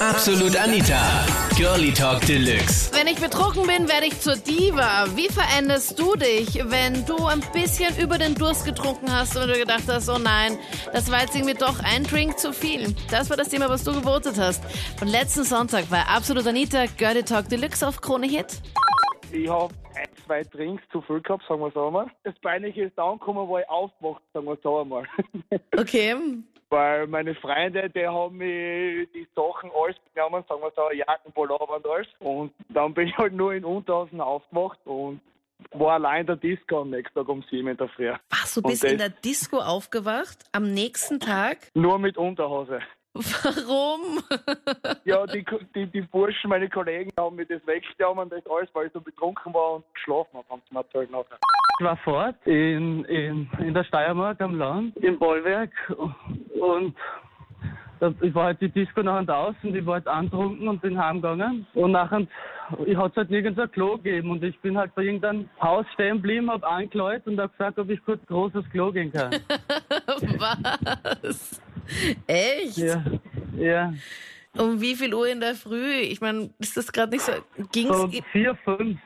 Absolut Anita. Girlie Talk Deluxe. Wenn ich betrunken bin, werde ich zur Diva. Wie veränderst du dich, wenn du ein bisschen über den Durst getrunken hast und du gedacht hast, oh nein, das war jetzt irgendwie doch ein Drink zu viel? Das war das Thema, was du gewotet hast. Und letzten Sonntag war Absolut Anita Girlie Talk Deluxe auf Krone Hit. Ich habe ein, zwei Drinks zu viel gehabt, sagen wir so einmal. Das Peinliche ist dann gekommen, wo ich aufgewacht, sagen wir so einmal. Okay. Weil meine Freunde, die haben mir die Sachen alles genommen, sagen wir so, Jacken, Pullover und alles. Und dann bin ich halt nur in Unterhosen aufgewacht und war allein in der Disco am nächsten Tag um sieben in der Früh. Ach, du bist in der Disco aufgewacht am nächsten Tag. Nur mit Unterhose. Warum? Ja, die, die, die Burschen, meine Kollegen, haben mir das weggenommen, das alles, weil ich so betrunken war und geschlafen habe, haben sie mir erzählt nachher. Ich war fort in, in, in der Steiermark am Land, im Bollwerk und ich war halt die Disco nachher aus und ich war halt antrunken und bin heimgegangen und nachher, ich hatte halt nirgends ein Klo gegeben und ich bin halt bei irgendeinem Haus stehen geblieben, hab angeläut und hab gefragt, ob ich kurz großes Klo gehen kann. Was? Echt? ja, ja, Um wie viel Uhr in der Früh? Ich meine, ist das gerade nicht so. Ging's, so vier, fünf.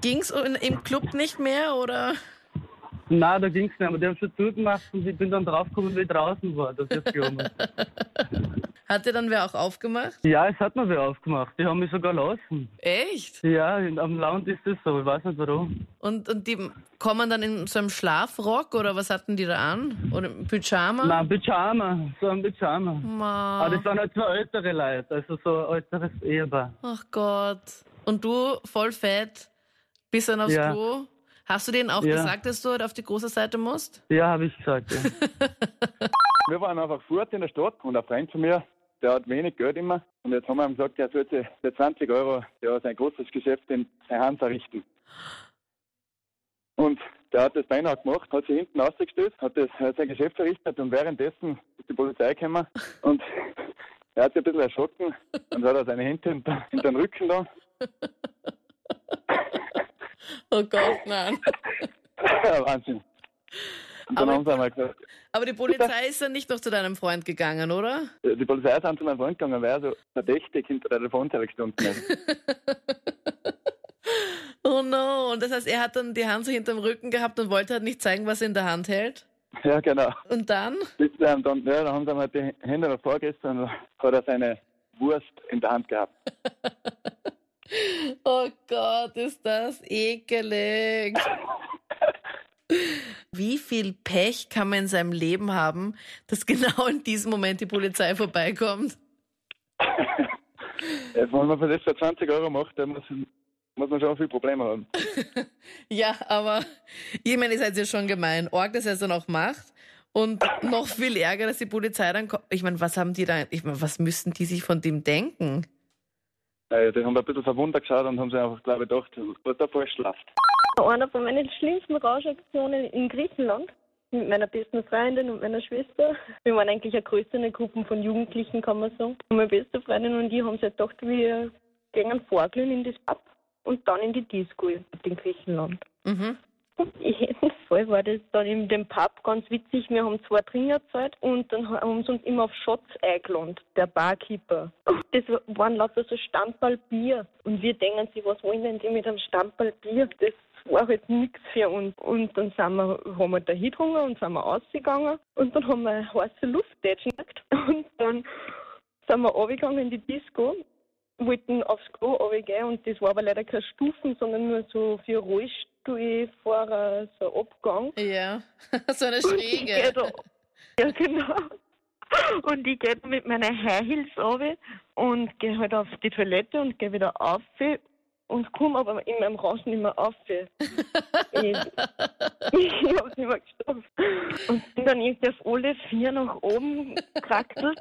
Ging's in, im Club nicht mehr oder? Nein, da ging's nicht, aber die haben schon zugemacht und ich bin dann draufgekommen, wie ich draußen war, dass ich das Klo muss. Hat dir dann wer auch aufgemacht? Ja, es hat mir wer aufgemacht. Die haben mich sogar lassen. Echt? Ja, in, am Land ist das so, ich weiß nicht warum. Und, und die kommen dann in so einem Schlafrock oder was hatten die da an? Oder im Pyjama? Nein, Pyjama, so ein Pyjama. Ma. Aber das waren halt zwei ältere Leute, also so ein älteres Ehepaar. Ach Gott. Und du, voll fett, bist dann aufs Ja. Klo? Hast du denen auch Ja. gesagt, dass du halt auf die große Seite musst? Ja, habe ich gesagt, ja. Wir waren einfach fort in der Stadt und ein Freund von mir, der hat wenig Geld immer. Und jetzt haben wir ihm gesagt, er sollte für 20 Euro ja, sein großes Geschäft in sein Hans errichten. Und der hat das beinahe gemacht, hat sich hinten ausgestellt, hat das, hat sein Geschäft verrichtet und währenddessen ist die Polizei gekommen und er hat sich ein bisschen erschrocken und hat er seine Hände hinter, hinter den Rücken da. Oh Gott, nein. Wahnsinn. Und dann Aber- haben sie einmal gesagt, Aber die Polizei ist dann nicht noch zu deinem Freund gegangen, oder? die Polizei ist dann zu meinem Freund gegangen, weil er so verdächtig hinter der Telefonzelle gestanden ist. Oh no. Und das heißt, er hat dann die Hand so hinterm Rücken gehabt und wollte halt nicht zeigen, was er in der Hand hält. Ja, genau. Und dann? Bis dann, dann, ja, dann haben sie halt die Hände davor gestern und hat er seine Wurst in der Hand gehabt. Oh Gott, ist das ekelig. Wie viel Pech kann man in seinem Leben haben, dass genau in diesem Moment die Polizei vorbeikommt? Ja, wenn man für das für 20 Euro macht, dann muss, muss man schon viele Probleme haben. Ja, aber ich meine, ihr seid ja schon gemein. Org, dass er es dann auch macht. Und noch viel Ärger, dass die Polizei dann kommt. Ich meine, was haben die da, ich meine, was müssten die sich von dem denken? Äh, die haben ein bisschen verwundert geschaut und haben sich einfach, glaube ich, gedacht, was da falsch läuft. Einer von meinen schlimmsten Rauschaktionen in Griechenland mit meiner besten Freundin und meiner Schwester. Wir waren eigentlich eine größere Gruppe von Jugendlichen, kann man sagen. Und meine beste Freundin und ich haben sich gedacht, wir gehen vorglühen in das Pub und dann in die Disco in Griechenland. Mhm. Fall war das dann in dem Pub ganz witzig. Wir haben zwei Tringer gezahlt und dann haben sie uns immer auf Shots eingeladen, der Barkeeper. Das waren lauter so Stammball Bier. Und wir denken sich, was wollen denn die mit einem Stammball Bier? Das war halt nichts für uns. Und dann sind wir, haben wir da hingedrungen und sind wir ausgegangen. Und dann haben wir heiße Luft geschnackt. Und dann sind wir runtergegangen in die Disco wollten aufs Klo runtergehen und das war aber leider keine Stufen, sondern nur so für Rollstuhlfahrer so ein Abgang. Ja, so eine Schräge. da, ja, genau. Und ich gehe mit meinen High Heels runter und gehe halt auf die Toilette und gehe wieder auf und komme aber in meinem Rausch nicht mehr auf. ich ich habe es nicht mehr geschafft. Und bin dann irgendwie auf alle vier nach oben gekraxelt.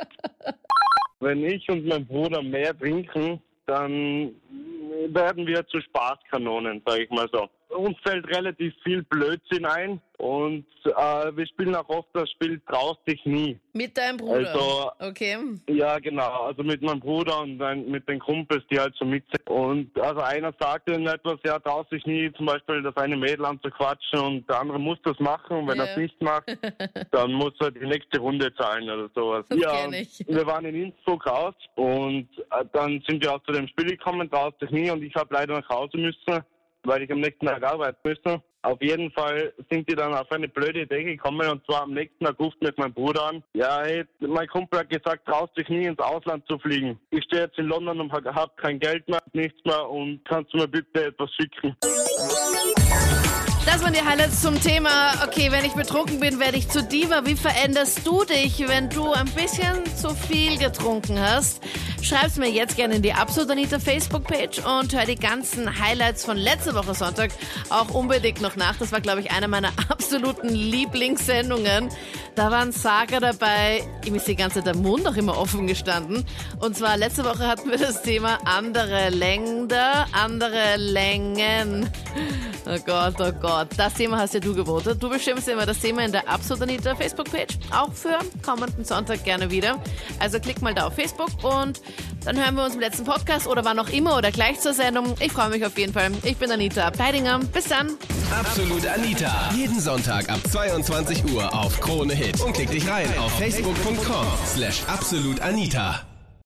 Wenn ich und mein Bruder mehr trinken, dann werden wir zu Spaßkanonen, sage ich mal so. Uns fällt relativ viel Blödsinn ein und äh, wir spielen auch oft das Spiel Traust dich nie. Mit deinem Bruder? Also, okay. Ja, genau. Also mit meinem Bruder und dann mit den Kumpels, die halt so mit sind. Und also einer sagt dann etwas, ja, traust dich nie, zum Beispiel das eine Mädel anzuquatschen und der andere muss das machen und wenn Ja. er es nicht macht, dann muss er die nächste Runde zahlen oder sowas. Das ja, wir waren in Innsbruck raus und äh, dann sind wir auch zu dem Spiel gekommen, traust dich nie und ich habe leider nach Hause müssen, weil ich am nächsten Tag arbeiten müsste. Auf jeden Fall sind die dann auf eine blöde Idee gekommen und zwar am nächsten Tag ruft mich mein Bruder an. Ja, hey, mein Kumpel hat gesagt, traust dich nie ins Ausland zu fliegen. Ich stehe jetzt in London und habe kein Geld mehr, nichts mehr und kannst du mir bitte etwas schicken? Das waren die Highlights zum Thema, okay, wenn ich betrunken bin, werde ich zu Diva. Wie veränderst du dich, wenn du ein bisschen zu viel getrunken hast? Schreib's mir jetzt gerne in die Absolut Anita Facebook-Page und hör die ganzen Highlights von letzter Woche Sonntag auch unbedingt noch nach. Das war, glaube ich, eine meiner absoluten Lieblingssendungen. Da waren Saga dabei, ihm ist die ganze Zeit der Mund auch immer offen gestanden. Und zwar letzte Woche hatten wir das Thema andere Länder, andere Längen. Oh Gott, oh Gott. Das Thema hast ja du gewotet. Du bestimmst immer das Thema in der Absolut Anita Facebook-Page. Auch für kommenden Sonntag gerne wieder. Also klick mal da auf Facebook und dann hören wir uns im letzten Podcast oder wann auch immer oder gleich zur Sendung. Ich freue mich auf jeden Fall. Ich bin Anita Pleidinger. Bis dann. Absolut Anita. Jeden Sonntag ab 22 Uhr auf Krone Hit. Und klick dich rein auf facebook.com slash absolutanita.